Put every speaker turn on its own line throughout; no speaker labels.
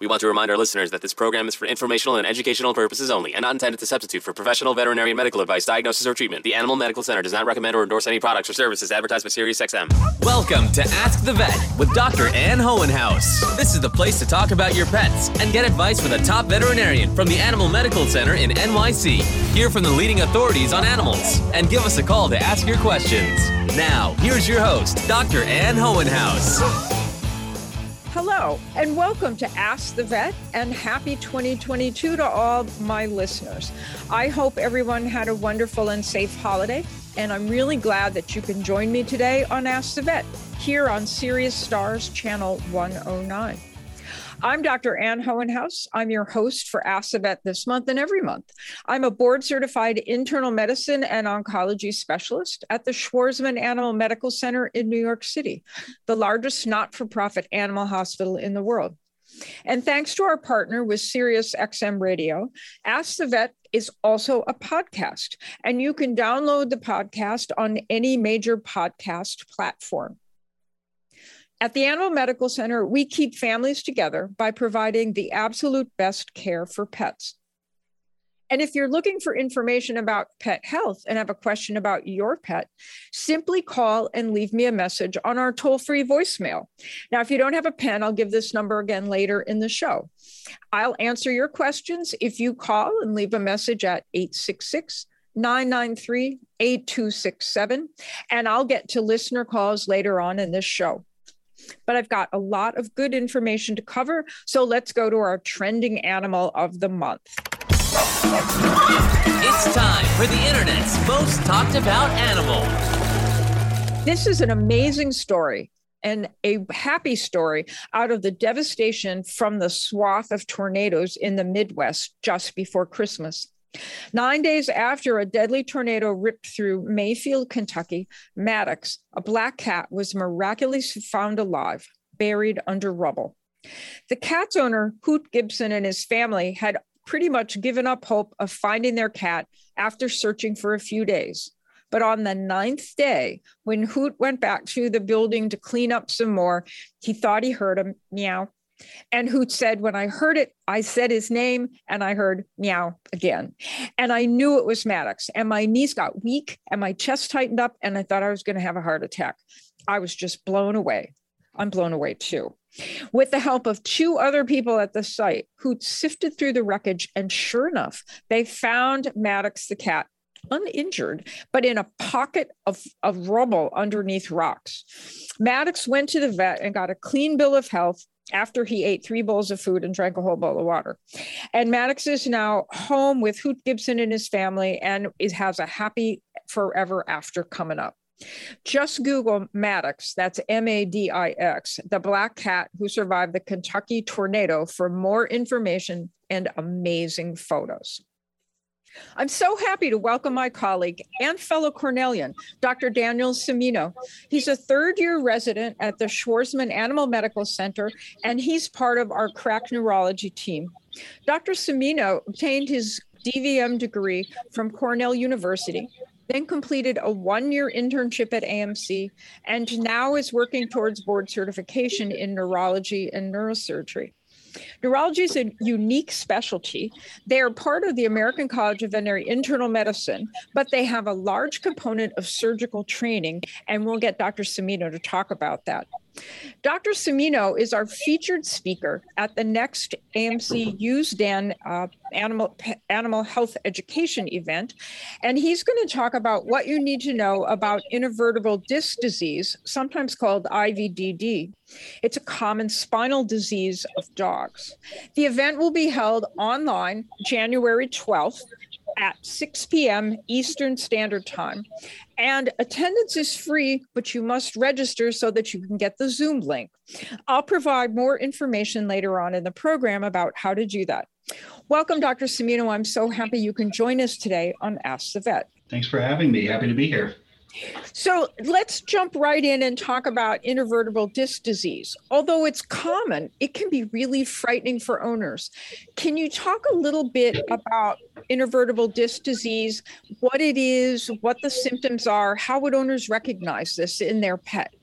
We want to remind our listeners that this program is for informational and educational purposes only and not intended to substitute for professional veterinary medical advice, diagnosis, or treatment. The Animal Medical Center does not recommend or endorse any products or services advertised by SiriusXM.
Welcome to Ask the Vet with Dr. Ann Hohenhaus. This is the place to talk about your pets and get advice from a top veterinarian from the Animal Medical Center in NYC. Hear from the leading authorities on animals and give us a call to ask your questions. Now, here's your host, Dr. Ann Hohenhaus.
Hello, and welcome to Ask the Vet, and happy 2022 to all my listeners. I hope everyone had a wonderful and safe holiday, and I'm really glad that you can join me today on Ask the Vet here on Sirius Stars Channel 109. I'm Dr. Ann Hohenhaus. I'm your host for Ask the Vet this month and every month. I'm a board certified internal medicine and oncology specialist at the Schwarzman Animal Medical Center in New York City, the largest not for profit animal hospital in the world. And thanks to our partner with Sirius XM Radio, Ask the Vet is also a podcast, and you can download the podcast on any major podcast platform. At the Animal Medical Center, we keep families together by providing the absolute best care for pets. And if you're looking for information about pet health and have a question about your pet, simply call and leave me a message on our toll free voicemail. Now, if you don't have a pen, I'll give this number again later in the show. I'll answer your questions if you call and leave a message at 866 993 8267. And I'll get to listener calls later on in this show but I've got a lot of good information to cover. So let's go to our trending animal of the month.
It's time for the internet's most talked about animal.
This is an amazing story and a happy story out of the devastation from the swath of tornadoes in the Midwest just before Christmas. Nine days after a deadly tornado ripped through Mayfield, Kentucky, Maddox, a black cat, was miraculously found alive, buried under rubble. The cat's owner, Hoot Gibson, and his family had pretty much given up hope of finding their cat after searching for a few days. But on the ninth day, when Hoot went back to the building to clean up some more, he thought he heard a meow, and Hoot said, when I heard it, I said his name and I heard meow again. And I knew it was Maddox. And my knees got weak and my chest tightened up. And I thought I was going to have a heart attack. I was just blown away. I'm blown away too. With the help of two other people at the site who sifted through the wreckage, and sure enough, they found Maddox the cat uninjured, but in a pocket of, of rubble underneath rocks. Maddox went to the vet and got a clean bill of health after he ate three bowls of food and drank a whole bowl of water. And Maddox is now home with Hoot Gibson and his family and is, has a happy forever after coming up. Just Google Maddox, that's M A D I X, the black cat who survived the Kentucky tornado for more information and amazing photos. I'm so happy to welcome my colleague and fellow Cornellian, Dr. Daniel Cimino. He's a third year resident at the Schwarzman Animal Medical Center, and he's part of our crack neurology team. Dr. Cimino obtained his DVM degree from Cornell University, then completed a one year internship at AMC, and now is working towards board certification in neurology and neurosurgery. Neurology is a unique specialty. They are part of the American College of Veterinary Internal Medicine, but they have a large component of surgical training, and we'll get Dr. Cimino to talk about that. Dr. Cimino is our featured speaker at the next AMC USDAN uh, animal, animal health education event. And he's going to talk about what you need to know about intervertebral disc disease, sometimes called IVDD. It's a common spinal disease of dogs. The event will be held online January 12th at 6 p.m. Eastern Standard Time. And attendance is free, but you must register so that you can get the Zoom link. I'll provide more information later on in the program about how to do that. Welcome, Dr. Cimino. I'm so happy you can join us today on Ask the Vet.
Thanks for having me. Happy to be here.
So let's jump right in and talk about intervertebral disc disease. Although it's common, it can be really frightening for owners. Can you talk a little bit about intervertebral disc disease, what it is, what the symptoms are, how would owners recognize this in their pet?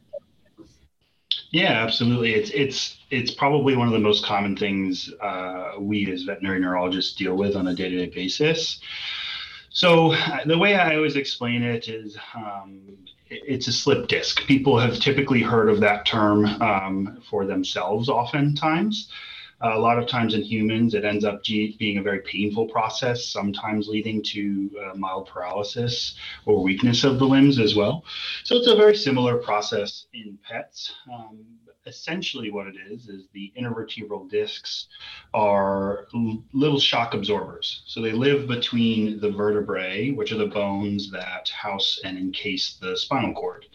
Yeah, absolutely. It's it's it's probably one of the most common things uh, we as veterinary neurologists deal with on a day-to-day basis. So the way I always explain it is um, it's a slip disc. People have typically heard of that term um, for themselves oftentimes. Uh, a lot of times in humans, it ends up being a very painful process, sometimes leading to uh, mild paralysis or weakness of the limbs as well. So it's a very similar process in pets. Um, essentially, what it is is the intervertebral discs are little shock absorbers. So they live between the vertebrae, which are the bones that house and encase the spinal cord.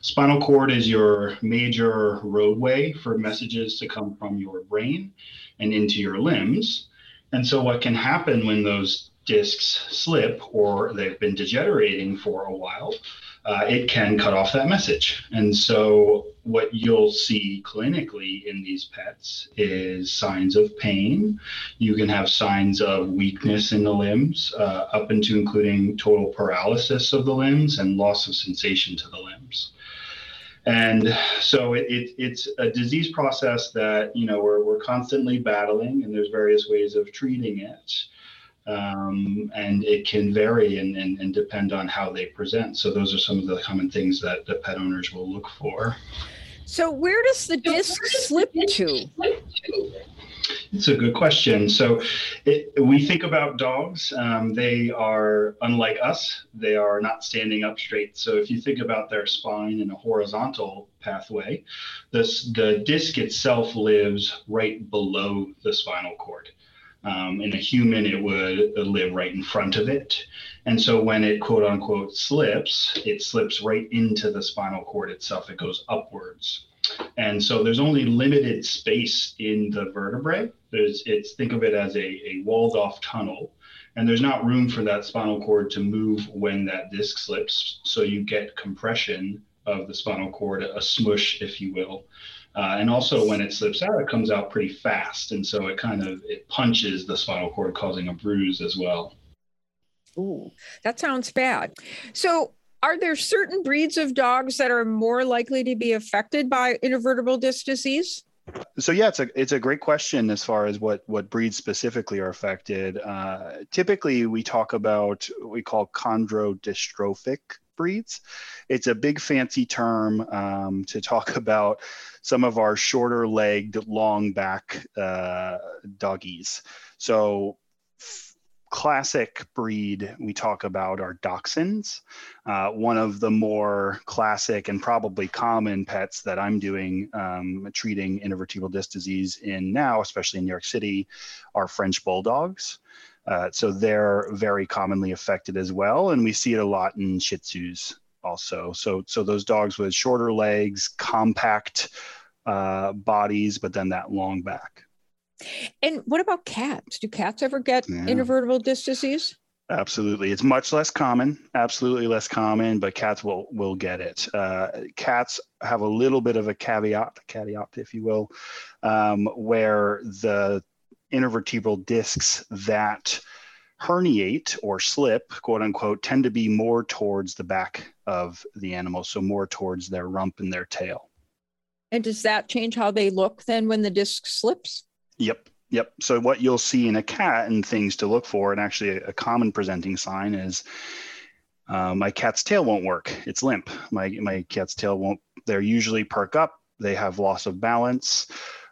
Spinal cord is your major roadway for messages to come from your brain and into your limbs. And so, what can happen when those discs slip or they've been degenerating for a while, uh, it can cut off that message. And so, what you'll see clinically in these pets is signs of pain. You can have signs of weakness in the limbs, uh, up into including total paralysis of the limbs and loss of sensation to the limbs. And so it, it, it's a disease process that, you know, we're, we're constantly battling and there's various ways of treating it. Um, and it can vary and, and, and depend on how they present. So those are some of the common things that the pet owners will look for.
So where does the disc slip to?
It's a good question. So, it, we think about dogs. Um, they are unlike us. They are not standing up straight. So, if you think about their spine in a horizontal pathway, this, the disc itself lives right below the spinal cord. Um, in a human, it would live right in front of it. And so when it quote unquote slips, it slips right into the spinal cord itself. It goes upwards. And so there's only limited space in the vertebrae. There's it's think of it as a, a walled off tunnel. And there's not room for that spinal cord to move when that disc slips. So you get compression of the spinal cord, a smush, if you will. Uh, and also when it slips out, it comes out pretty fast. And so it kind of it punches the spinal cord, causing a bruise as well.
Ooh, that sounds bad. So are there certain breeds of dogs that are more likely to be affected by intervertebral disc disease?
So yeah, it's a it's a great question as far as what what breeds specifically are affected. Uh, typically, we talk about what we call chondrodystrophic breeds. It's a big fancy term um, to talk about some of our shorter legged, long back uh, doggies. So classic breed we talk about are dachshunds. Uh, one of the more classic and probably common pets that I'm doing um, treating intervertebral disc disease in now, especially in New York City, are French bulldogs. Uh, so they're very commonly affected as well, and we see it a lot in Shih Tzus also. So so those dogs with shorter legs, compact uh, bodies, but then that long back.
And what about cats? Do cats ever get yeah. intervertebral disc disease?
Absolutely, it's much less common. Absolutely less common, but cats will will get it. Uh, cats have a little bit of a caveat, caveat, if you will, um, where the intervertebral discs that herniate or slip, quote unquote, tend to be more towards the back of the animal, so more towards their rump and their tail.
And does that change how they look then when the disc slips?
Yep. Yep. So what you'll see in a cat and things to look for, and actually a, common presenting sign is uh, my cat's tail won't work. It's limp. My my cat's tail won't. They're usually perk up. They have loss of balance.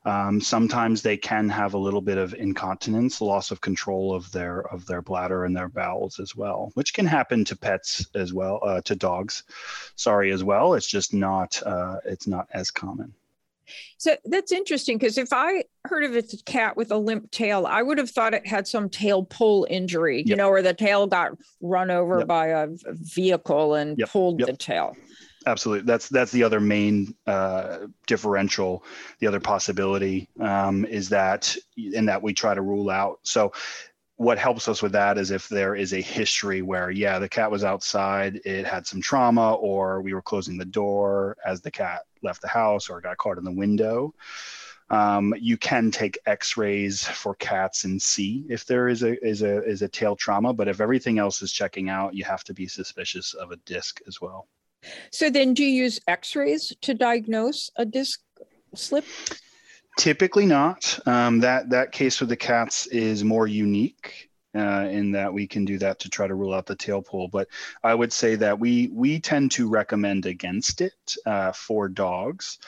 Um, sometimes they can have a little bit of incontinence, loss of control of their of their bladder and their bowels as well, which can happen to pets as well, uh, to dogs. Sorry, as well. It's just not uh, it's not as common.
So that's interesting because if I heard of a cat with a limp tail, I would have thought it had some tail pull injury, yep. you know, where the tail got run over yep. by a vehicle and yep. pulled the tail.
Absolutely, that's that's the other main uh, differential. The other possibility um, is that, in that we try to rule out. So what helps us with that is if there is a history where yeah the cat was outside it had some trauma or we were closing the door as the cat left the house or got caught in the window um, you can take x-rays for cats and see if there is a is a is a tail trauma but if everything else is checking out you have to be suspicious of a disc as well
so then do you use x-rays to diagnose a disc slip?
Typically not. Um, that that case with the cats is more unique uh, in that we can do that to try to rule out the tail pull. But I would say that we we tend to recommend against it uh, for dogs.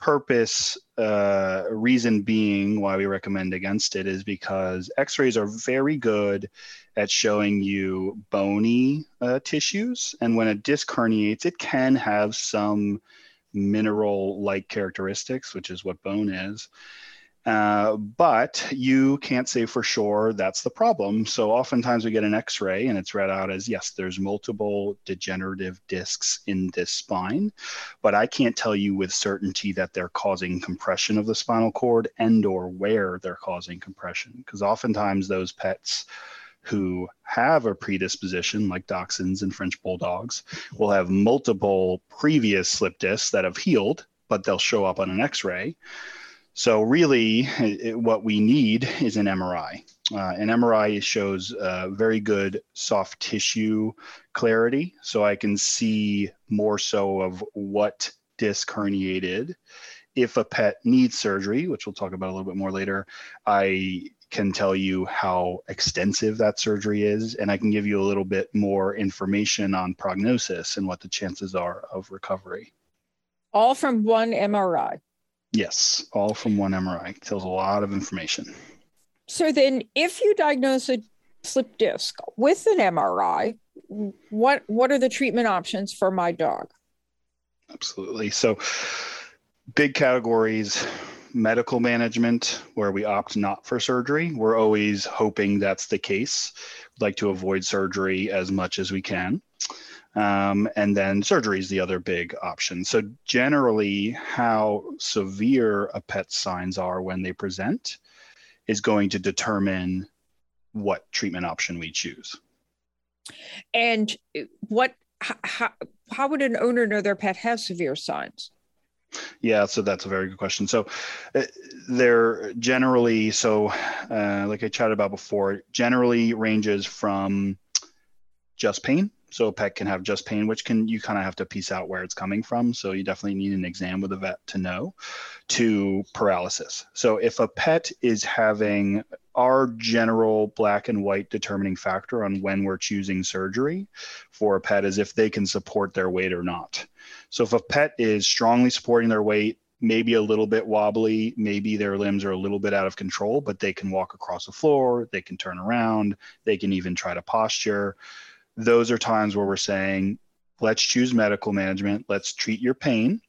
Purpose, uh, reason being why we recommend against it is because X-rays are very good at showing you bony uh, tissues, and when a disc herniates, it can have some mineral-like characteristics, which is what bone is. Uh, but you can't say for sure that's the problem. So oftentimes we get an x ray and it's read out as yes, there's multiple degenerative discs in this spine, but I can't tell you with certainty that they're causing compression of the spinal cord and or where they're causing compression. Because oftentimes those pets who have a predisposition, like dachshunds and French bulldogs, will have multiple previous slip discs that have healed, but they'll show up on an x ray. So really, it, what we need is an MRI. Uh, an MRI shows uh, very good soft tissue clarity, so I can see more so of what disc herniated. If a pet needs surgery, which we'll talk about a little bit more later, I can tell you how extensive that surgery is, and I can give you a little bit more information on prognosis and what the chances are of recovery.
All from one MRI.
Yes, all from one MRI. Tells a lot of information.
So then, if you diagnose a slip disc with an MRI, what what are the treatment options for my dog?
Absolutely. So, big categories medical management where we opt not for surgery. We're always hoping that's the case. We'd like to avoid surgery as much as we can. Um, and then surgery is the other big option. So, generally, how severe a pet's signs are when they present is going to determine what treatment option we choose.
And what, how, how would an owner know their pet has severe signs?
Yeah, so that's a very good question. So, uh, they're generally, so uh, like I chatted about before, generally ranges from just pain so a pet can have just pain, which can you kind of have to piece out where it's coming from. So you definitely need an exam with a vet to know. To paralysis. So if a pet is having our general black and white determining factor on when we're choosing surgery for a pet is if they can support their weight or not. So if a pet is strongly supporting their weight, maybe a little bit wobbly, maybe their limbs are a little bit out of control, but they can walk across the floor, they can turn around, they can even try to posture those are times where we're saying, let's choose medical management, let's treat your pain,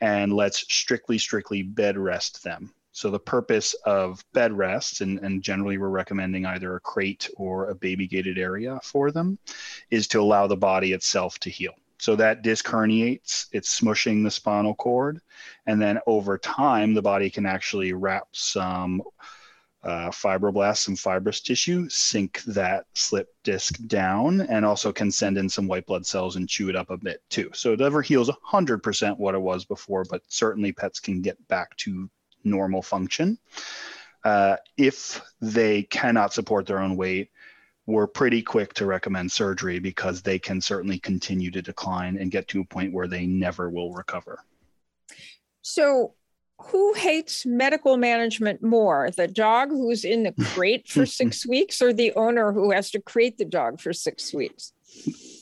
and let's strictly, strictly bed rest them. So the purpose of bed rests, and, and generally we're recommending either a crate or a baby gated area for them, is to allow the body itself to heal. So that disc herniates, it's smushing the spinal cord, and then over time the body can actually wrap some uh, fibroblasts and fibrous tissue sink that slip disc down and also can send in some white blood cells and chew it up a bit too. So it never heals 100% what it was before, but certainly pets can get back to normal function. Uh, if they cannot support their own weight, we're pretty quick to recommend surgery because they can certainly continue to decline and get to a point where they never will recover.
So, who hates medical management more the dog who's in the crate for six weeks or the owner who has to crate the dog for six weeks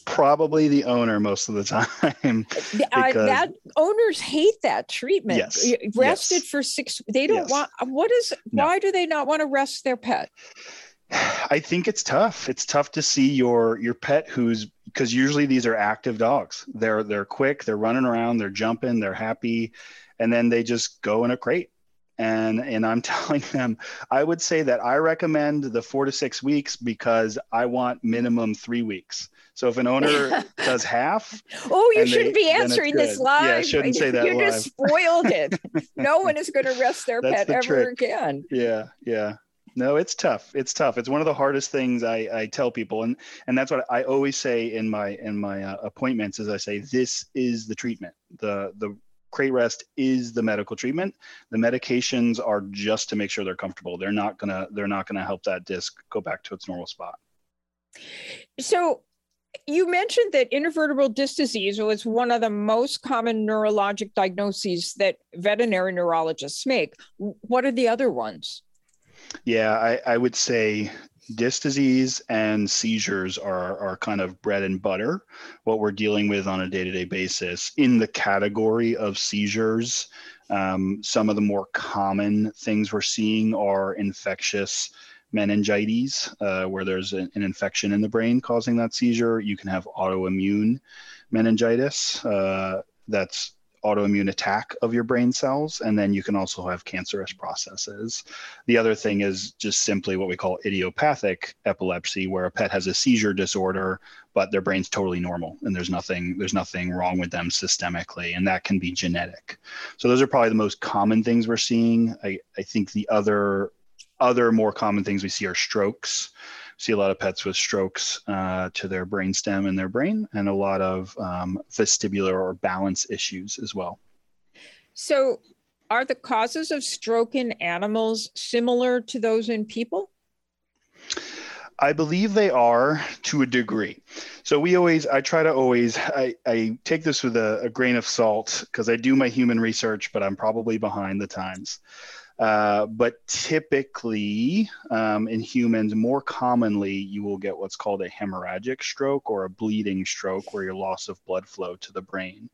probably the owner most of the time
uh, that owners hate that treatment
yes,
rested
yes.
for six they don't yes. want what is no. why do they not want to rest their pet
I think it's tough. It's tough to see your your pet who's because usually these are active dogs. They're they're quick, they're running around, they're jumping, they're happy and then they just go in a crate. And and i'm telling them i would say that i recommend the four to six weeks because i want minimum three weeks. So if an owner does half
oh you shouldn't they, be answering this live
yeah I shouldn't say that
you
live.
just spoiled it. No one is going to rest their pet the ever trick. again.
Yeah yeah. No it's tough. It's tough. It's one of the hardest things i, I tell people and and that's what i always say in my in my uh, appointments is i say this is the treatment. The the crate rest is the medical treatment. The medications are just to make sure they're comfortable. They're not gonna they're not gonna help that disc go back to its normal spot.
So you mentioned that intervertebral disc disease was one of the most common neurologic diagnoses that veterinary neurologists make. What are the other ones?
Yeah, I, I would say disc disease and seizures are, are kind of bread and butter, what we're dealing with on a day to day basis. In the category of seizures, um, some of the more common things we're seeing are infectious meningitis, uh, where there's an, an, infection in the brain causing that seizure. You can have autoimmune meningitis. Uh, that's autoimmune attack of your brain cells. And then you can also have cancerous processes. The other thing is just simply what we call idiopathic epilepsy, where a pet has a seizure disorder, but their brain's totally normal and there's nothing there's nothing wrong with them systemically. And that can be genetic. So those are probably the most common things we're seeing. I, I think the other other more common things we see are strokes. See a lot of pets with strokes uh, to their brain stem and their brain, and a lot of um, vestibular or balance issues as well.
So, are the causes of stroke in animals similar to those in people?
I believe they are to a degree. So we always, I try to always, I, I take this with a, a grain of salt because I do my human research, but I'm probably behind the times. Uh, but typically, um, in humans, more commonly, you will get what's called a hemorrhagic stroke or a bleeding stroke, where you're loss of blood flow to the brain.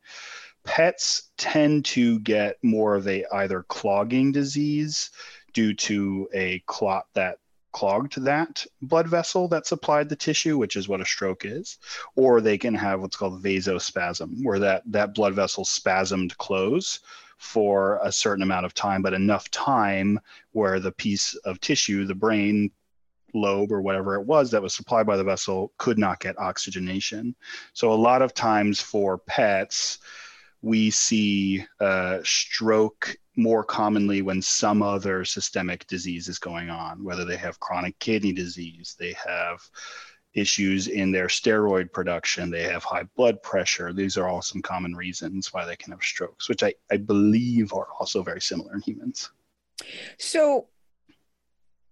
Pets tend to get more of a either clogging disease due to a clot that clogged that blood vessel that supplied the tissue, which is what a stroke is, or they can have what's called vasospasm, where that, that blood vessel spasmed close for a certain amount of time, but enough time where the piece of tissue, the brain lobe or whatever it was that was supplied by the vessel, could not get oxygenation. So, a lot of times for pets, we see uh, stroke more commonly when some other systemic disease is going on, whether they have chronic kidney disease, they have issues in their steroid production, they have high blood pressure. These are all some common reasons why they can have strokes, which I, I believe are also very similar in humans.
So,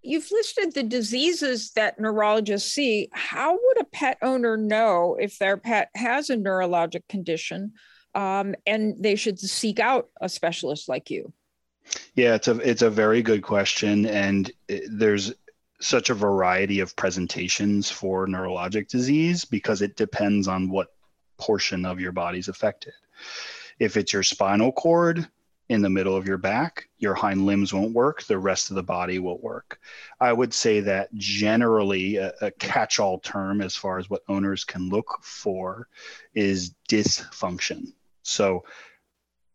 you've listed the diseases that neurologists see. How would a pet owner know if their pet has a neurologic condition um, and they should seek out a specialist like you?
Yeah, it's a it's a very good question, and it, there's such a variety of presentations for neurologic disease because it depends on what portion of your body's affected. If it's your spinal cord in the middle of your back, your hind limbs won't work, the rest of the body will work. I would say that generally a, a catch all term as far as what owners can look for is dysfunction. So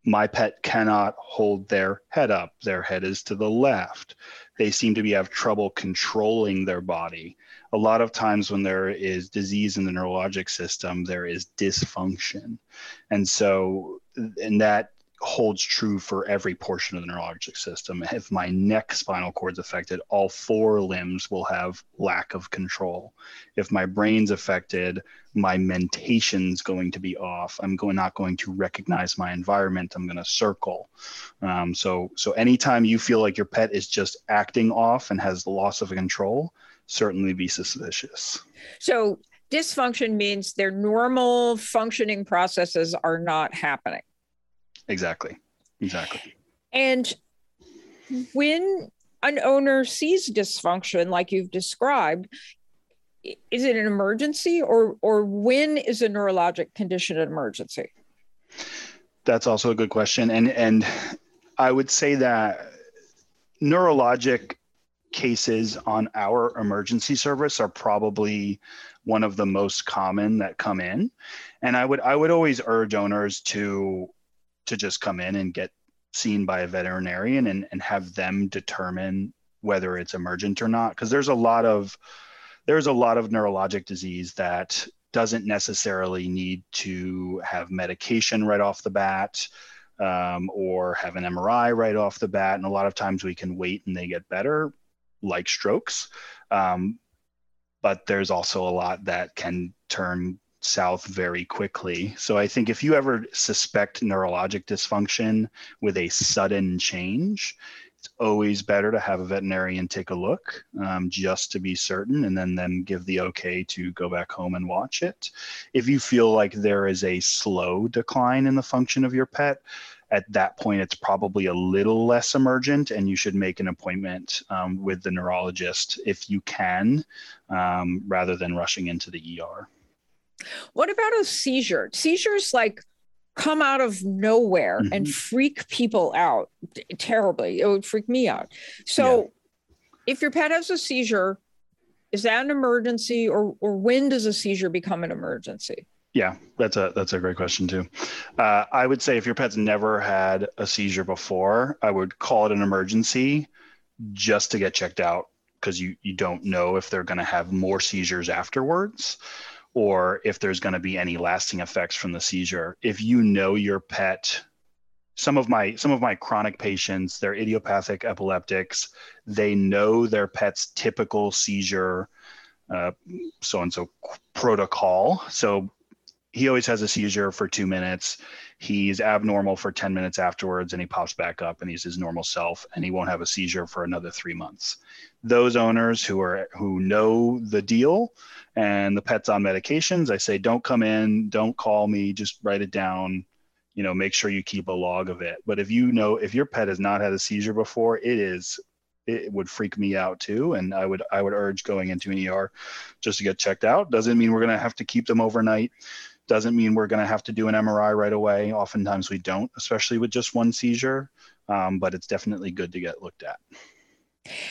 my pet cannot hold their head up, their head is to the left they seem to be have trouble controlling their body. A lot of times when there is disease in the neurologic system, there is dysfunction. And so, and that holds true for every portion of the neurologic system. If my neck spinal cord is affected, all four limbs will have lack of control. If my brain's affected, my mentation's going to be off. I'm going not going to recognize my environment. I'm going to circle. Um, so so anytime you feel like your pet is just acting off and has the loss of control, certainly be suspicious.
So dysfunction means their normal functioning processes are not happening.
Exactly. Exactly.
And when an owner sees dysfunction like you've described, is it an emergency or or when is a neurologic condition an emergency?
That's also a good question. And and I would say that neurologic cases on our emergency service are probably one of the most common that come in. And I would I would always urge owners to to just come in and get seen by a veterinarian and, and have them determine whether it's emergent or not because there's a lot of there's a lot of neurologic disease that doesn't necessarily need to have medication right off the bat um, or have an MRI right off the bat. And a lot of times we can wait and they get better, like strokes. Um, but there's also a lot that can turn south very quickly. So I think if you ever suspect neurologic dysfunction with a sudden change, it's always better to have a veterinarian take a look um, just to be certain and then then give the okay to go back home and watch it. If you feel like there is a slow decline in the function of your pet, at that point it's probably a little less emergent and you should make an appointment um, with the neurologist if you can um, rather than rushing into the ER.
What about a seizure? Seizures like come out of nowhere mm-hmm. and freak people out terribly. It would freak me out. So, yeah. if your pet has a seizure, is that an emergency, or or when does a seizure become an emergency?
Yeah, that's a that's a great question too. Uh, I would say if your pet's never had a seizure before, I would call it an emergency just to get checked out because you you don't know if they're going to have more seizures afterwards or if there's going to be any lasting effects from the seizure. If you know your pet, some of my some of my chronic patients, they're idiopathic epileptics. They know their pet's typical seizure, so and so protocol. So he always has a seizure for two minutes. He's abnormal for 10 minutes afterwards and he pops back up and he's his normal self and he won't have a seizure for another three months. Those owners who are who know the deal and the pet's on medications, I say, don't come in, don't call me, just write it down. You know, make sure you keep a log of it. But if you know if your pet has not had a seizure before, it is it would freak me out too and i would i would urge going into an er just to get checked out doesn't mean we're going to have to keep them overnight doesn't mean we're going to have to do an MRI right away. Oftentimes we don't, especially with just one seizure, um, but it's definitely good to get looked at.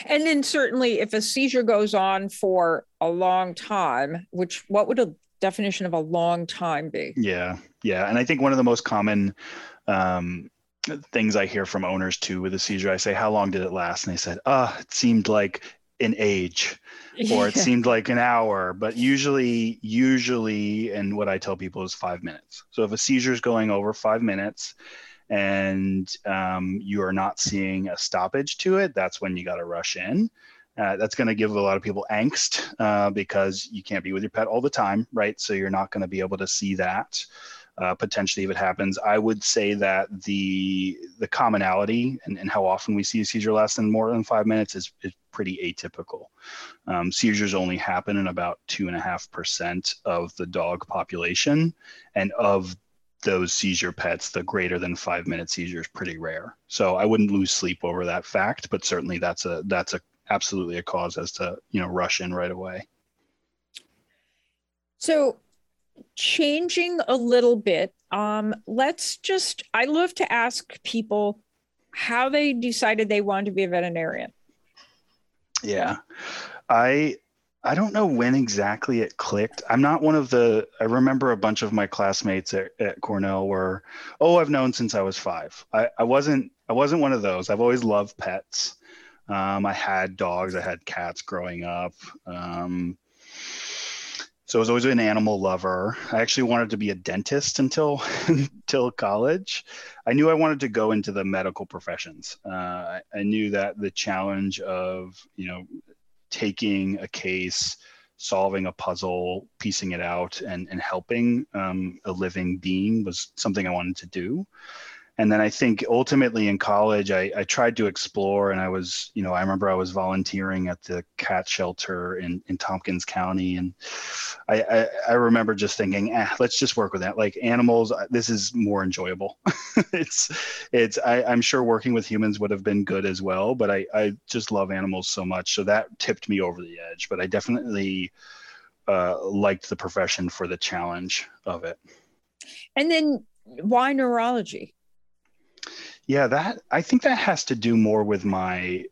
And then certainly if a seizure goes on for a long time, which what would a definition of a long time be?
Yeah, yeah. And I think one of the most common um, things I hear from owners too with a seizure, I say, how long did it last? And they said, ah, oh, it seemed like an age or it seemed like an hour but usually usually and what i tell people is five minutes. So if a seizure is going over five minutes and um, you are not seeing a stoppage to it that's when you got to rush in. Uh, that's going to give a lot of people angst uh, because you can't be with your pet all the time right? So you're not going to be able to see that uh, potentially if it happens. I would say that the the commonality and, and how often we see a seizure less than more than five minutes is, is pretty atypical. Um, seizures only happen in about two and a half percent of the dog population, and of those seizure pets, the greater than five minute seizure is pretty rare. So I wouldn't lose sleep over that fact, but certainly that's a that's a absolutely a cause as to you know rush in right away.
So changing a little bit, um, let's just, I love to ask people how they decided they wanted to be a veterinarian.
Yeah. I, I don't know when exactly it clicked. I'm not one of the. I remember a bunch of my classmates at, at Cornell were, oh, I've known since I was five. I, I wasn't. I wasn't one of those. I've always loved pets. Um, I had dogs. I had cats growing up. Um, so I was always an animal lover. I actually wanted to be a dentist until until college. I knew I wanted to go into the medical professions. Uh, I knew that the challenge of you know taking a case, solving a puzzle, piecing it out, and and helping um, a living being was something I wanted to do and then I think ultimately in college, I, I, tried to explore, and I was, you know, I remember I was volunteering at the cat shelter in, in Tompkins County, and I, I, I remember just thinking, eh, let's just work with that. Like animals, uh, this is more enjoyable. it's, it's. I, I'm sure working with humans would have been good as well, but I, I just love animals so much, so that tipped me over the edge. But I definitely uh, liked the profession for the challenge of it.
And then, why neurology?
Yeah, that I think that has to do more with my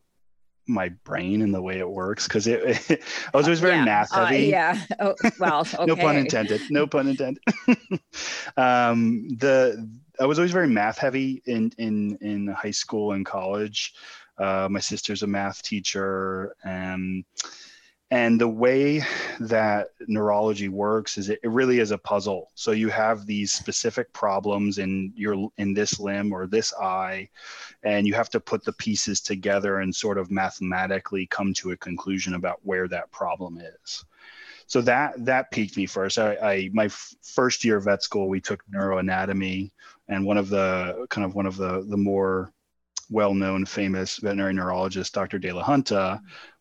my brain and the way it works because it, it, I was always very
yeah.
math uh, heavy.
Uh, yeah. Oh, well, okay.
no pun intended. No pun intended. um, the I was always very math heavy in in in high school and college. Uh, my sister's a math teacher, and and the way that neurology works is it, it, really is a puzzle. So you have these specific problems in your in this limb or this eye, and you have to put the pieces together and sort of mathematically come to a conclusion about where that problem is. So that that piqued me first. I, I my f- first year of vet school, we took neuroanatomy, and one of the kind of one of the the more well-known, famous veterinary neurologist, Dr. de Lahunta,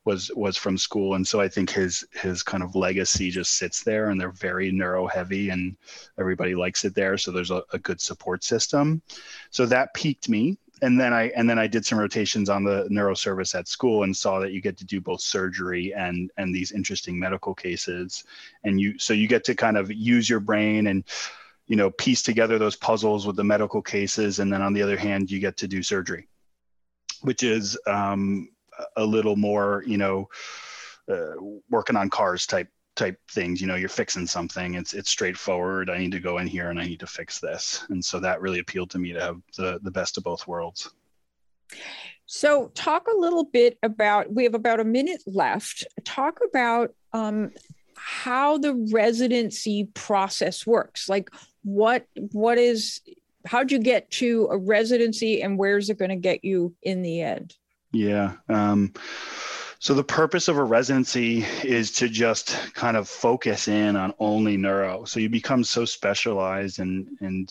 was was from school, and so I think his his kind of legacy just sits there, and they're very neuro heavy, and everybody likes it there. So there's a, a good support system. So that piqued me, and then I and then I did some rotations on the neuro service at school and saw that you get to do both surgery and and these interesting medical cases, and you so you get to kind of use your brain and you know piece together those puzzles with the medical cases, and then on the other hand you get to do surgery, which is um, a little more you know uh, working on cars type type things. You know you're fixing something. It's it's straightforward. I need to go in here and i need to fix this. And so that really appealed to me to have the the best of both worlds.
So talk a little bit about we have about a minute left. Talk about um, how the residency process works. Like what what is how'd you get to a residency and where's it going to get you in the end
yeah um, so the purpose of a residency is to just kind of focus in on only neuro. So you become so specialized and and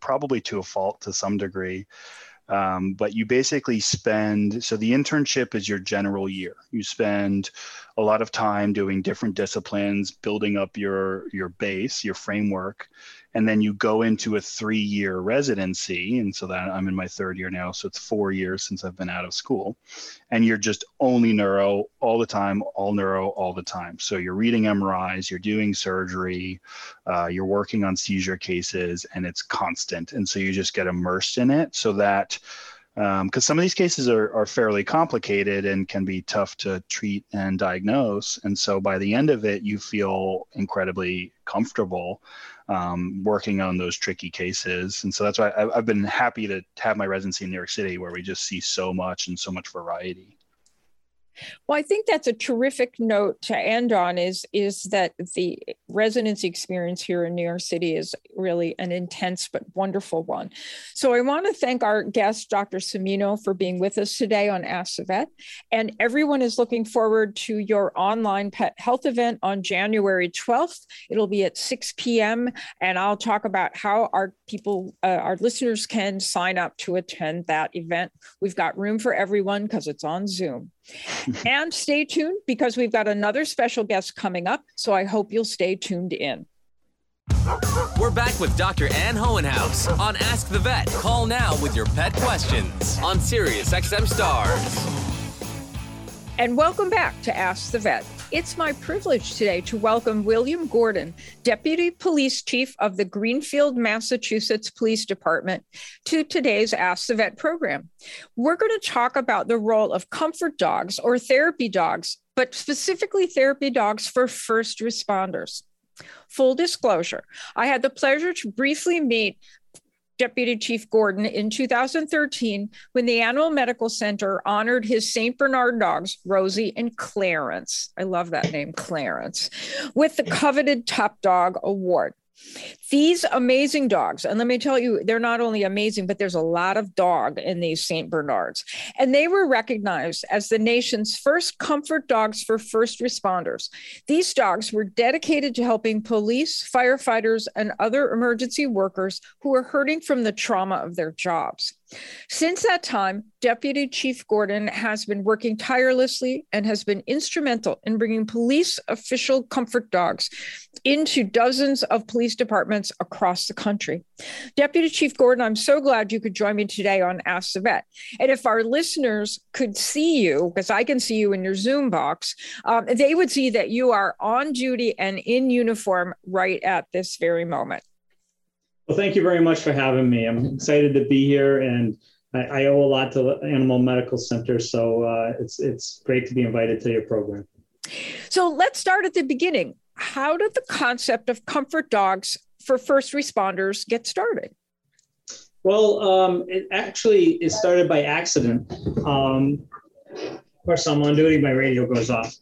probably to a fault to some degree. Um, but you basically spend so the internship is your general year. You spend a lot of time doing different disciplines, building up your your base, your framework, and then you go into a three year residency and so that i'm in my third year now so it's four years since i've been out of school and you're just only neuro all the time all neuro all the time. So you're reading mris you're doing surgery uh, you're working on seizure cases and it's constant and so you just get immersed in it so that because um, some of these cases are, are fairly complicated and can be tough to treat and diagnose. And so by the end of it, you feel incredibly comfortable um, working on those tricky cases. And so that's why I've been happy to have my residency in New York City, where we just see so much and so much variety.
Well, I think that's a terrific note to end on is is that the residency experience here in New York City is really an intense but wonderful one. So I want to thank our guest, Dr. Cimino, for being with us today on Ask the Vet. And everyone is looking forward to your online pet health event on January 12th. It'll be at 6 p.m. And I'll talk about how our people, uh, our listeners can sign up to attend that event. We've got room for everyone because it's on Zoom and stay tuned because we've got another special guest coming up. So I hope you'll stay tuned in.
We're back with Dr. Ann Hohenhaus on Ask the Vet. Call now with your pet questions on Sirius XM Stars.
And welcome back to Ask the Vet. It's my privilege today to welcome William Gordon, Deputy Police Chief of the Greenfield, Massachusetts Police Department, to today's Ask the Vet program. We're going to talk about the role of comfort dogs or therapy dogs, but specifically therapy dogs for first responders. Full disclosure, I had the pleasure to briefly meet Deputy Chief Gordon in 2013 when the Animal Medical Center honored his St. Bernard dogs, Rosie and Clarence. I love that name, Clarence, with the coveted Top Dog Award. These amazing dogs, and let me tell you, they're not only amazing, but there's a lot of dog in these St. Bernards. And they were recognized as the nation's first comfort dogs for first responders. These dogs were dedicated to helping police, firefighters, and other emergency workers who were hurting from the trauma of their jobs. Since that time, Deputy Chief Gordon has been working tirelessly and has been instrumental in bringing police official comfort dogs into dozens of police departments across the country. Deputy Chief Gordon, I'm so glad you could join me today on Ask the Vet. And if our listeners could see you, because I can see you in your Zoom box, um, they would see that you are on duty and in uniform right at this very moment.
Well, thank you very much for having me. I'm excited to be here, and I, I owe a lot to Animal Medical Center, so uh, it's it's great to be invited to your program.
So let's start at the beginning. How did the concept of comfort dogs for first responders get started?
Well, um, it actually it started by accident. Um, of course, I'm on duty. My radio goes off.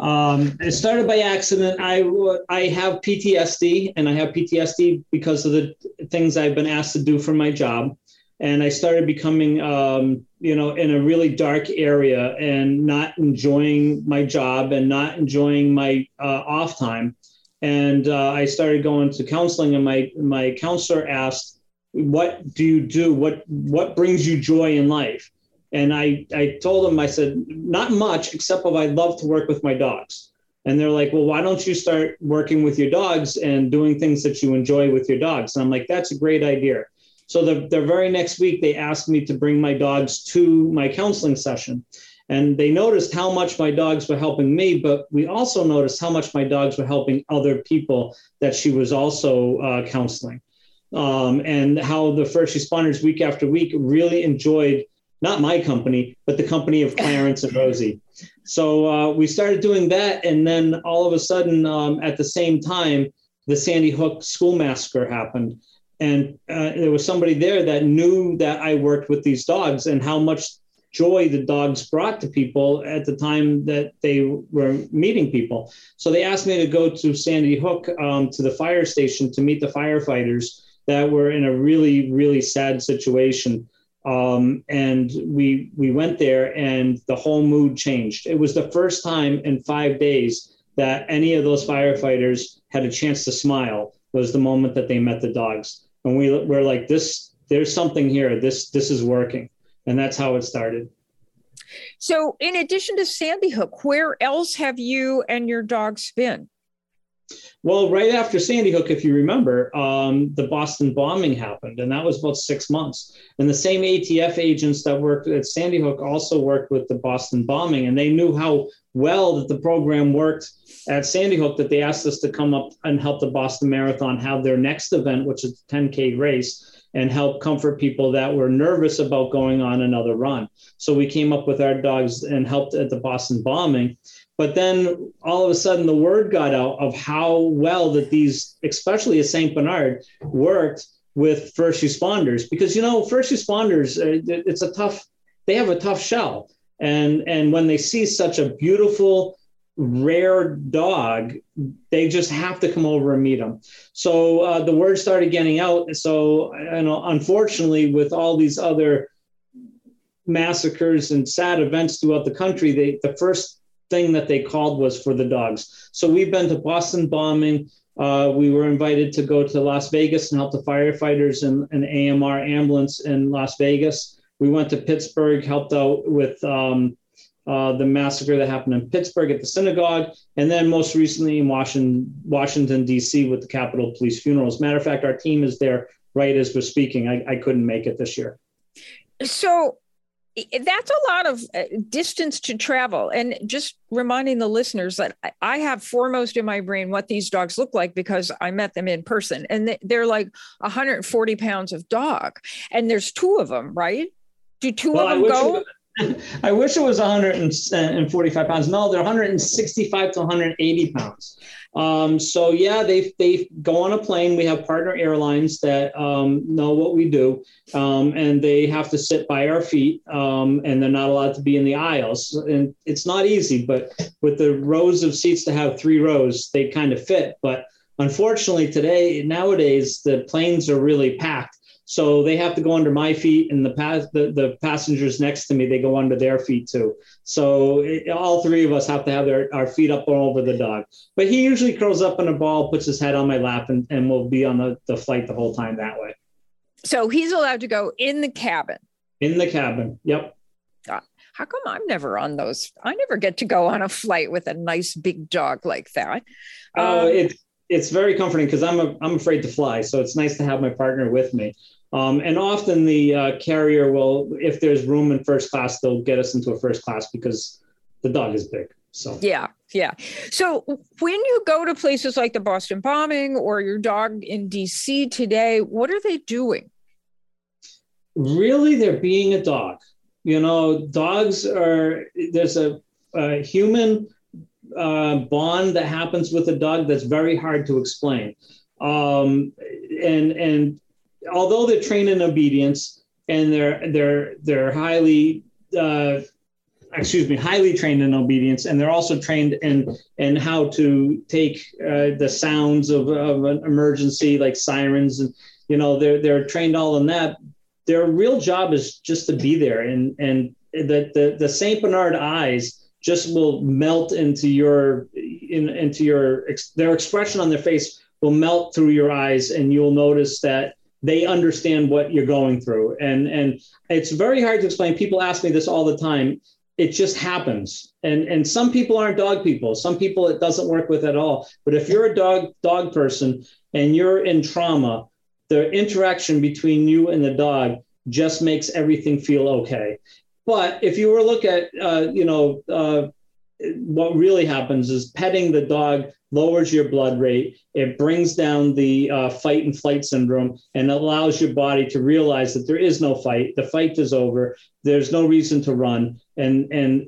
Um, it started by accident. I I have PTSD, and I have PTSD because of the things I've been asked to do for my job. And I started becoming, um, you know, in a really dark area and not enjoying my job and not enjoying my uh, off time. And uh, I started going to counseling, and my my counselor asked what do you do? What what brings you joy in life? And I I told him, I said not much except that I love to work with my dogs. And they're like, well, why don't you start working with your dogs and doing things that you enjoy with your dogs? And I'm like, that's a great idea. So the, the very next week, they asked me to bring my dogs to my counseling session. And they noticed how much my dogs were helping me, but we also noticed how much my dogs were helping other people that she was also uh, counseling. Um, and how the first responders, week after week, really enjoyed not my company, but the company of Clarence and Rosie. So uh, we started doing that. And then all of a sudden, um, at the same time, the Sandy Hook school massacre happened. And uh, there was somebody there that knew that I worked with these dogs and how much joy the dogs brought to people at the time that they were meeting people. So they asked me to go to Sandy Hook um, to the fire station to meet the firefighters that were in a really, really sad situation. Um, and we we went there, and the whole mood changed. It was the first time in five days that any of those firefighters had a chance to smile. Was the moment that they met the dogs, and we were like, "This, there's something here. This, this is working," and that's how it started.
So, in addition to Sandy Hook, where else have you and your dogs been?
Well, right after Sandy Hook, if you remember, um, the Boston bombing happened, and that was about six months. And the same ATF agents that worked at Sandy Hook also worked with the Boston bombing, and they knew how well that the program worked at Sandy Hook that they asked us to come up and help the Boston Marathon have their next event, which is the 10K race, and help comfort people that were nervous about going on another run. So we came up with our dogs and helped at the Boston bombing. But then all of a sudden, the word got out of how well that these, especially at St. Bernard, worked with first responders. Because, you know, first responders, uh, it's a tough, they have a tough shell. And, and when they see such a beautiful, rare dog, they just have to come over and meet them. So uh, the word started getting out. So, you know, unfortunately, with all these other massacres and sad events throughout the country, they, the first thing that they called was for the dogs. So we've been to Boston bombing. Uh, we were invited to go to Las Vegas and help the firefighters and an AMR ambulance in Las Vegas. We went to Pittsburgh, helped out with um, uh, the massacre that happened in Pittsburgh at the synagogue, and then most recently in Washington, Washington D.C. with the Capitol Police funeral. As a matter of fact, our team is there right as we're speaking. I, I couldn't make it this year.
So that's a lot of uh, distance to travel and just reminding the listeners that i have foremost in my brain what these dogs look like because i met them in person and they're like 140 pounds of dog and there's two of them right do two well, of them go
I wish it was 145 pounds. No, they're 165 to 180 pounds. Um, so yeah, they they go on a plane. We have partner airlines that um, know what we do, um, and they have to sit by our feet, um, and they're not allowed to be in the aisles. And it's not easy, but with the rows of seats to have three rows, they kind of fit. But unfortunately, today nowadays the planes are really packed. So they have to go under my feet, and the, pass the, the passengers next to me they go under their feet too. So it, all three of us have to have their, our feet up all over the dog. But he usually curls up in a ball, puts his head on my lap, and, and we'll be on the, the flight the whole time that way.
So he's allowed to go in the cabin.
In the cabin. Yep.
God, how come I'm never on those? I never get to go on a flight with a nice big dog like that.
Oh, um, it's it's very comforting because I'm a, I'm afraid to fly, so it's nice to have my partner with me. Um, and often the uh, carrier will, if there's room in first class, they'll get us into a first class because the dog is big. So
yeah, yeah. So when you go to places like the Boston bombing or your dog in DC today, what are they doing?
Really, they're being a dog. You know, dogs are there's a, a human uh, bond that happens with a dog that's very hard to explain. Um, and and although they're trained in obedience and they're they're they're highly uh, excuse me highly trained in obedience and they're also trained in in how to take uh, the sounds of, of an emergency like sirens and you know they're they're trained all in that their real job is just to be there and and the the, the saint bernard eyes just will melt into your in, into your their expression on their face will melt through your eyes and you'll notice that they understand what you're going through. And and it's very hard to explain. People ask me this all the time. It just happens. And and some people aren't dog people. Some people it doesn't work with at all. But if you're a dog dog person and you're in trauma, the interaction between you and the dog just makes everything feel okay. But if you were to look at, uh, you know, uh, what really happens is petting the dog lowers your blood rate. It brings down the uh, fight and flight syndrome and allows your body to realize that there is no fight. The fight is over. There's no reason to run, and and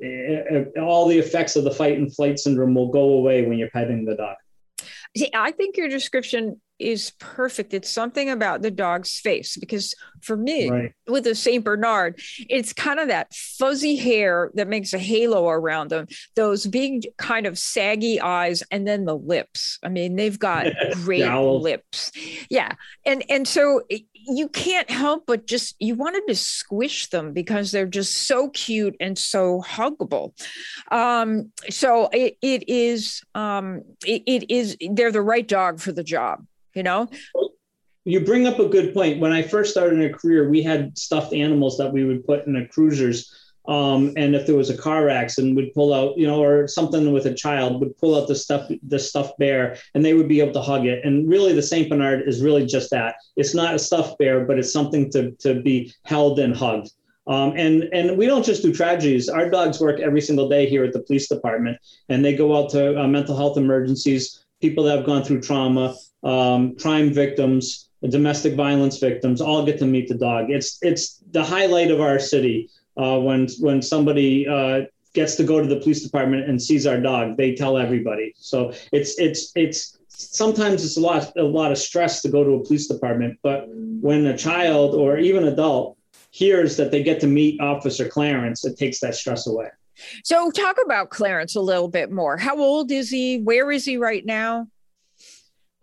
uh, all the effects of the fight and flight syndrome will go away when you're petting the dog.
See, I think your description is perfect. It's something about the dog's face because for me, right. with a St. Bernard, it's kind of that fuzzy hair that makes a halo around them, those big kind of saggy eyes, and then the lips. I mean, they've got great lips. Yeah. And and so you can't help but just you wanted to squish them because they're just so cute and so huggable. Um, so it, it is um, it, it is they're the right dog for the job you know?
You bring up a good point. When i first started in a career we had stuffed animals that we would put in the cruisers um, and if there was a car accident would pull out you know or something with a child would pull out the stuff the stuffed bear and they would be able to hug it and really the saint bernard is really just that it's not a stuffed bear but it's something to, to be held and hugged um, and and we don't just do tragedies. Our dogs work every single day here at the police department, and they go out to uh, mental health emergencies, people that have gone through trauma, um, crime victims, domestic violence victims, all get to meet the dog. It's it's the highlight of our city uh, when when somebody uh, gets to go to the police department and sees our dog. They tell everybody. So it's it's it's sometimes it's a lot a lot of stress to go to a police department, but when a child or even adult hears that they get to meet Officer Clarence, it takes that stress away.
So talk about Clarence a little bit more. How old is he? Where is he right now?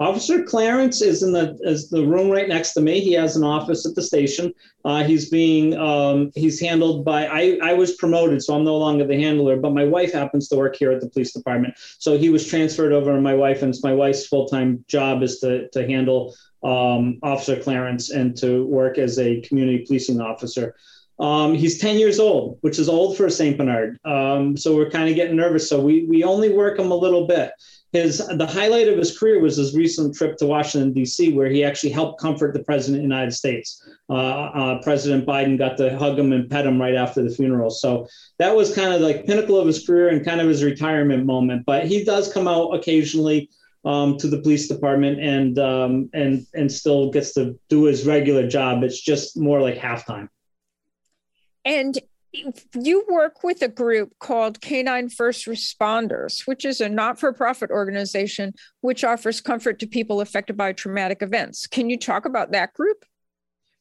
Officer Clarence is in the is the room right next to me. He has an office at the station. Uh, he's being um, he's handled by I, I was promoted, so I'm no longer the handler. But my wife happens to work here at the police department, so he was transferred over to my wife, and it's my wife's full time job is to to handle um, Officer Clarence and to work as a community policing officer. Um, he's 10 years old, which is old for a St. Bernard. Um, so we're kind of getting nervous. So we, we only work him a little bit his the highlight of his career was his recent trip to Washington D.C., where he actually helped comfort the president of the United States. Uh, uh, president Biden got to hug him and pet him right after the funeral, so that was kind of like pinnacle of his career and kind of his retirement moment. But he does come out occasionally um, to the police department and um, and and still gets to do his regular job. It's just more like halftime.
And you work with a group called Canine First Responders, which is a not for profit organization which offers comfort to people affected by traumatic events. Can you talk about that group?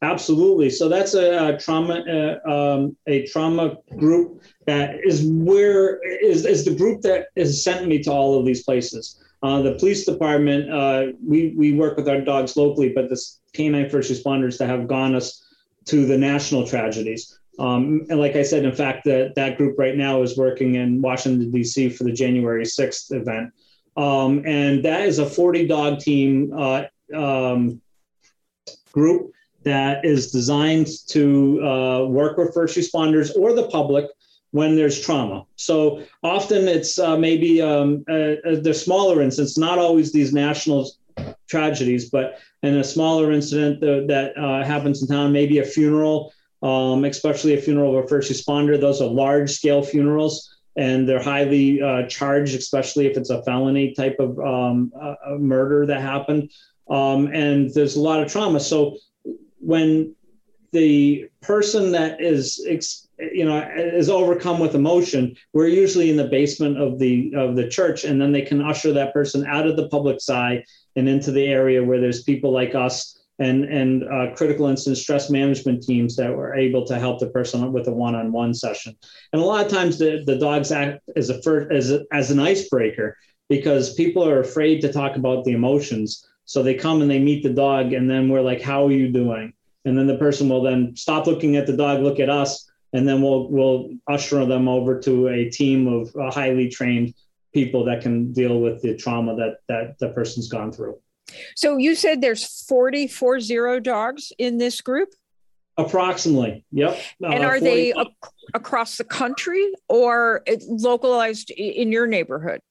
Absolutely. So that's a, a trauma uh, um, a trauma group that is where is, is the group that has sent me to all of these places. Uh, the police department, uh, we we work with our dogs locally, but the canine first responders that have gone us to the national tragedies. Um, and like I said, in fact, that that group right now is working in Washington D.C. for the January sixth event, um, and that is a forty dog team uh, um, group that is designed to uh, work with first responders or the public when there's trauma. So often it's uh, maybe um, the smaller incidents, not always these national tragedies, but in a smaller incident that, that uh, happens in town, maybe a funeral um, especially a funeral of a first responder. Those are large scale funerals and they're highly uh, charged, especially if it's a felony type of um, uh, murder that happened. Um, and there's a lot of trauma. So when the person that is, you know, is overcome with emotion, we're usually in the basement of the of the church, and then they can usher that person out of the public's eye and into the area where there's people like us and and uh, critical incident stress management teams that were able to help the person with a one-on-one session. And a lot of times the, the dogs act as a first as a, as an icebreaker because people are afraid to talk about the emotions. So they come and they meet the dog, and then we're like, "How are you doing?" And then the person will then stop looking at the dog, look at us, and then we'll we'll usher them over to a team of uh, highly trained people that can deal with the trauma that that the person's gone through.
So you said there's 40, four zero dogs in this group?
Approximately, yep.
And uh, are 40. they ac- across the country or localized in your neighborhood?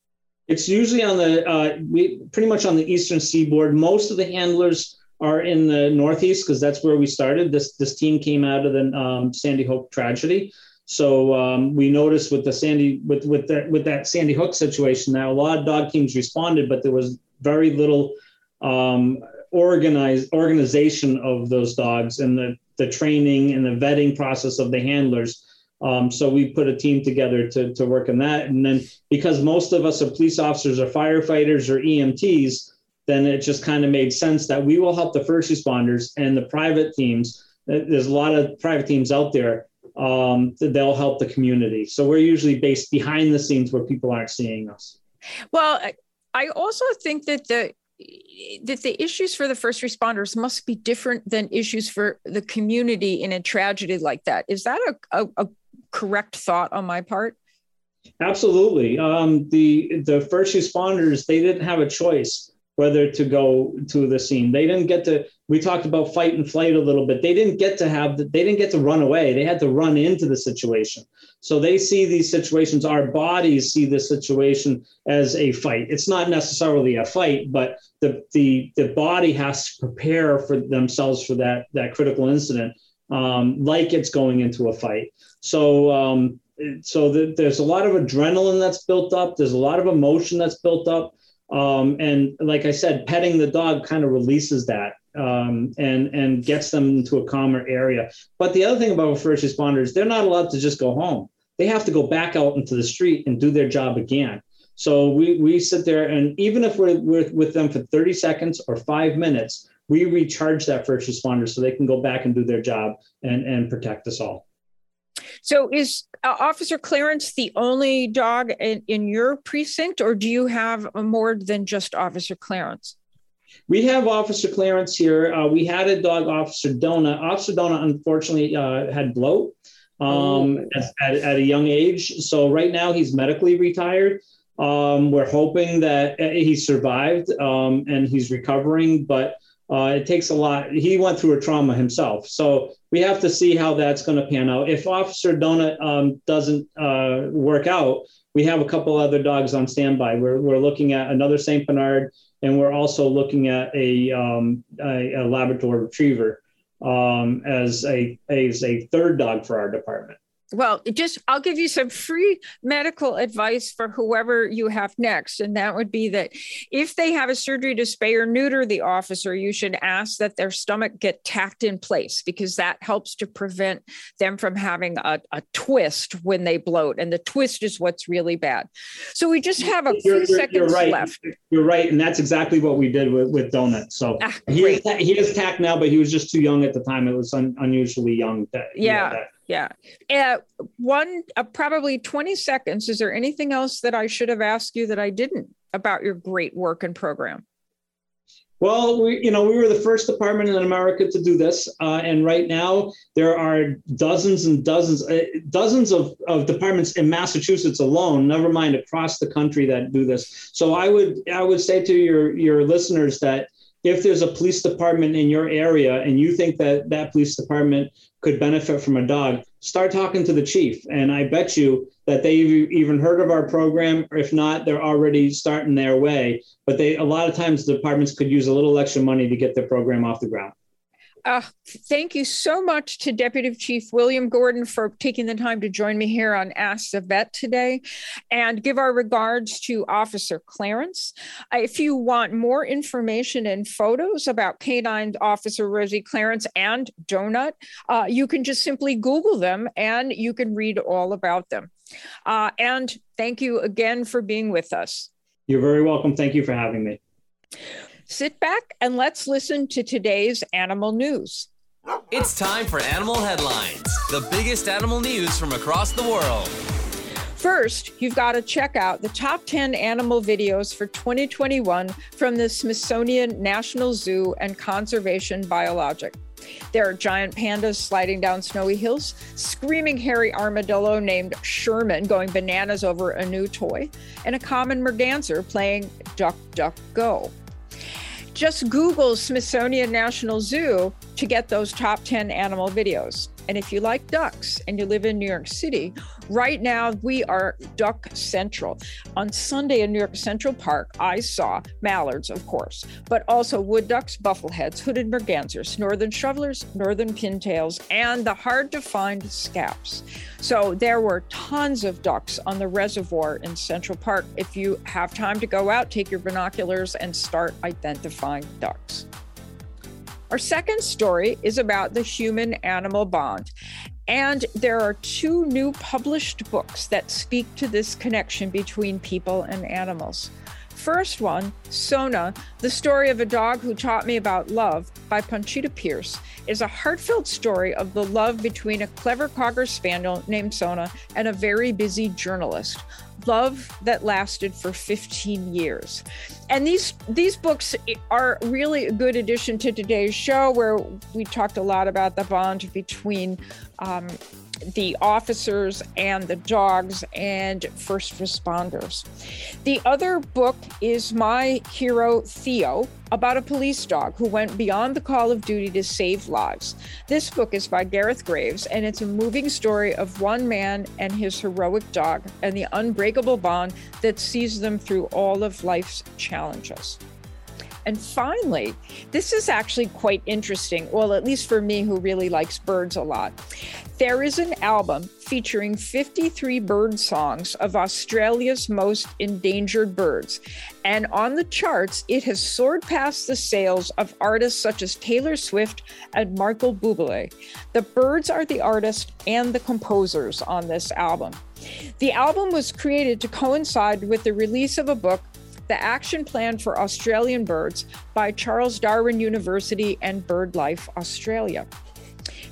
It's usually on the, uh, we, pretty much on the eastern seaboard. Most of the handlers are in the Northeast because that's where we started. This this team came out of the um, Sandy Hook tragedy. So um, we noticed with the Sandy with with that with that Sandy Hook situation that a lot of dog teams responded, but there was very little um, organized organization of those dogs and the the training and the vetting process of the handlers. Um, so we put a team together to, to work on that. And then because most of us are police officers or firefighters or EMTs, then it just kind of made sense that we will help the first responders and the private teams. There's a lot of private teams out there. Um, they'll help the community. So we're usually based behind the scenes where people aren't seeing us.
Well, I also think that the that the issues for the first responders must be different than issues for the community in a tragedy like that. Is that a, a, a correct thought on my part?
Absolutely. Um, the the first responders they didn't have a choice whether to go to the scene. They didn't get to. We talked about fight and flight a little bit. They didn't get to have. The, they didn't get to run away. They had to run into the situation. So they see these situations. Our bodies see this situation as a fight. It's not necessarily a fight, but the the the body has to prepare for themselves for that that critical incident, um, like it's going into a fight. So. Um, so the, there's a lot of adrenaline that's built up. There's a lot of emotion that's built up um, and like I said, petting the dog kind of releases that um, and and gets them into a calmer area. But the other thing about first responders, they're not allowed to just go home. They have to go back out into the street and do their job again. So we we sit there, and even if we're, we're with them for 30 seconds or five minutes, we recharge that first responder so they can go back and do their job and and protect us all.
So is uh, Officer Clarence the only dog in, in your precinct, or do you have more than just Officer Clarence?
We have Officer Clarence here. Uh, we had a dog, Officer Donut. Officer Donut, unfortunately, uh, had bloat um, oh. at, at, at, a young age. So right now he's medically retired. Um, we're hoping that uh, he survived um, and he's recovering, but uh, it takes a lot. He went through a trauma himself. So we have to see how that's going to pan out. If Officer Donut um, doesn't uh, work out, we have a couple other dogs on standby. We're, we're looking at another St. Bernard, and we're also looking at a, um, a, a, Labrador Retriever um, as, a, as a third dog for our department
well, just I'll give you some free medical advice for whoever you have next. And that would be that if they have a surgery to spay or neuter the officer, you should ask that their stomach get tacked in place because that helps to prevent them from having a, a twist when they bloat. And the twist is what's really bad. So we just have a few you're, seconds you're
right.
left.
You're right. And that's exactly what we did with, with Donut. So ah, he, is, he is tacked now, but he was just too young at the time. It was un, unusually young.
That, yeah. that, yeah. Uh, one, uh, probably 20 seconds. Is there anything else that I should have asked you that I didn't about your great work and program?
Well, we, you know, we were the first department in America to do this, uh, and right now there are dozens and dozens, uh, dozens of, of departments in Massachusetts alone. Never mind across the country that do this. So I would I would say to your your listeners that if there's a police department in your area and you think that that police department could benefit from a dog, start talking to the chief. And I bet you that they've even heard of our program, or if not, they're already starting their way. But they a lot of times departments could use a little extra money to get their program off the ground.
Uh, thank you so much to Deputy Chief William Gordon for taking the time to join me here on Ask the Vet today and give our regards to Officer Clarence. Uh, if you want more information and photos about Canine Officer Rosie Clarence and Donut, uh, you can just simply Google them and you can read all about them. Uh, and thank you again for being with us.
You're very welcome. Thank you for having me.
Sit back and let's listen to today's animal news.
It's time for Animal Headlines, the biggest animal news from across the world.
First, you've got to check out the top 10 animal videos for 2021 from the Smithsonian National Zoo and Conservation Biologic. There are giant pandas sliding down snowy hills, screaming hairy armadillo named Sherman going bananas over a new toy, and a common merganser playing Duck, Duck, Go. Just Google Smithsonian National Zoo to get those top 10 animal videos. And if you like ducks and you live in New York City, right now we are Duck Central. On Sunday in New York Central Park, I saw mallards, of course, but also wood ducks, buffleheads, hooded mergansers, northern shovelers, northern pintails, and the hard to find scaups. So there were tons of ducks on the reservoir in Central Park. If you have time to go out, take your binoculars and start identifying ducks. Our second story is about the human animal bond. And there are two new published books that speak to this connection between people and animals. First one, Sona, the story of a dog who taught me about love by Panchita Pierce, is a heartfelt story of the love between a clever Cocker Spaniel named Sona and a very busy journalist love that lasted for 15 years. And these these books are really a good addition to today's show, where we talked a lot about the bond between um, the officers and the dogs and first responders. The other book is My Hero Theo about a police dog who went beyond the call of duty to save lives. This book is by Gareth Graves and it's a moving story of one man and his heroic dog and the unbreakable bond that sees them through all of life's challenges. And finally, this is actually quite interesting. Well, at least for me, who really likes birds a lot. There is an album featuring 53 bird songs of Australia's most endangered birds. And on the charts, it has soared past the sales of artists such as Taylor Swift and Michael Bublé. The birds are the artists and the composers on this album. The album was created to coincide with the release of a book the Action Plan for Australian Birds by Charles Darwin University and BirdLife Australia.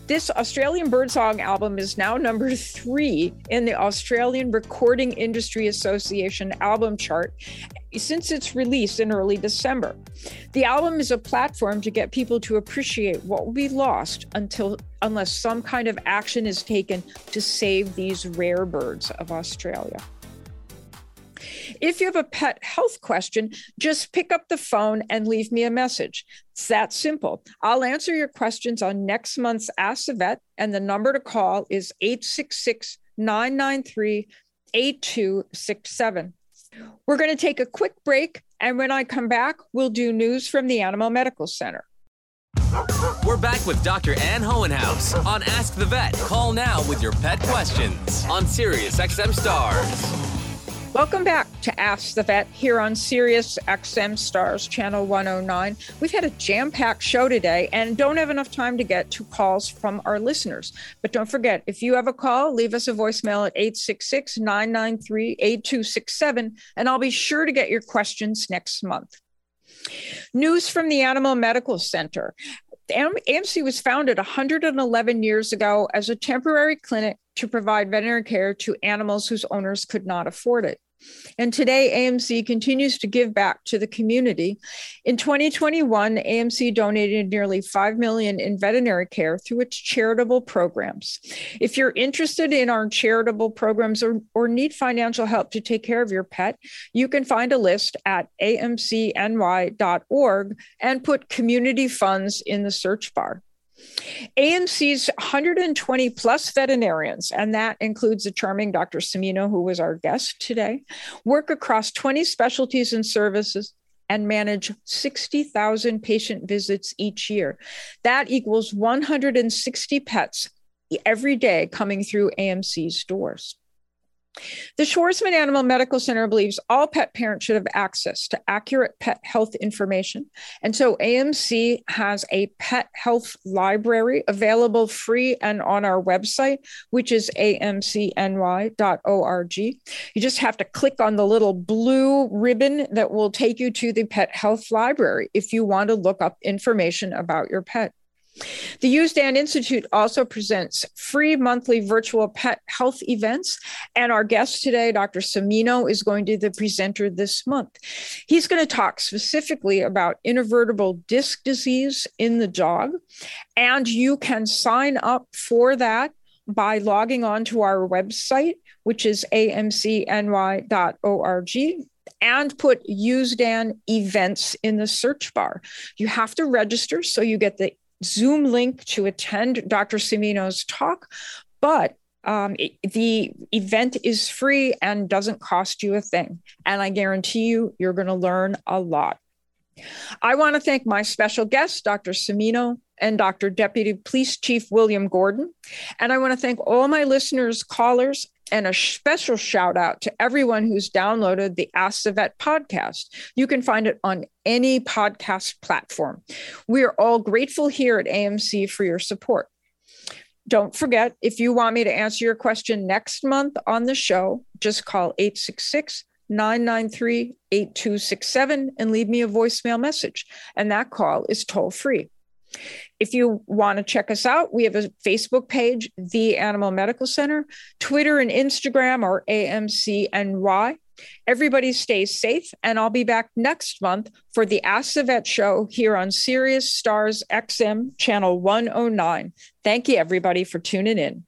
This Australian Birdsong album is now number three in the Australian Recording Industry Association album chart since its release in early December. The album is a platform to get people to appreciate what will be lost until unless some kind of action is taken to save these rare birds of Australia. If you have a pet health question, just pick up the phone and leave me a message. It's that simple. I'll answer your questions on next month's Ask the Vet, and the number to call is 866 993 8267. We're going to take a quick break, and when I come back, we'll do news from the Animal Medical Center.
We're back with Dr. Ann Hohenhaus on Ask the Vet. Call now with your pet questions on Sirius XM Stars.
Welcome back to Ask the Vet here on Sirius XM Stars Channel 109. We've had a jam packed show today and don't have enough time to get to calls from our listeners. But don't forget, if you have a call, leave us a voicemail at 866 993 8267, and I'll be sure to get your questions next month. News from the Animal Medical Center. AMC was founded 111 years ago as a temporary clinic to provide veterinary care to animals whose owners could not afford it. And today, AMC continues to give back to the community. In 2021, AMC donated nearly 5 million in veterinary care through its charitable programs. If you're interested in our charitable programs or, or need financial help to take care of your pet, you can find a list at amcny.org and put community funds in the search bar. AMC's 120 plus veterinarians, and that includes the charming Dr. Cimino, who was our guest today, work across 20 specialties and services and manage 60,000 patient visits each year. That equals 160 pets every day coming through AMC's doors. The Schwarzman Animal Medical Center believes all pet parents should have access to accurate pet health information. And so AMC has a pet health library available free and on our website, which is amcny.org. You just have to click on the little blue ribbon that will take you to the pet health library if you want to look up information about your pet. The USDAN Institute also presents free monthly virtual pet health events. And our guest today, Dr. Cimino, is going to be the presenter this month. He's going to talk specifically about intervertebral disc disease in the dog. And you can sign up for that by logging on to our website, which is amcny.org, and put USDAN events in the search bar. You have to register so you get the Zoom link to attend Dr. Cimino's talk, but um, it, the event is free and doesn't cost you a thing. And I guarantee you, you're going to learn a lot. I want to thank my special guests, Dr. Cimino, and Dr. Deputy Police Chief William Gordon. And I want to thank all my listeners, callers, and a special shout out to everyone who's downloaded the Ask the Vet podcast. You can find it on any podcast platform. We are all grateful here at AMC for your support. Don't forget, if you want me to answer your question next month on the show, just call 866 993 8267 and leave me a voicemail message. And that call is toll free. If you want to check us out, we have a Facebook page, The Animal Medical Center. Twitter and Instagram are AMCNY. Everybody stays safe, and I'll be back next month for the Ask the Vet show here on Sirius Stars XM channel 109. Thank you, everybody, for tuning in.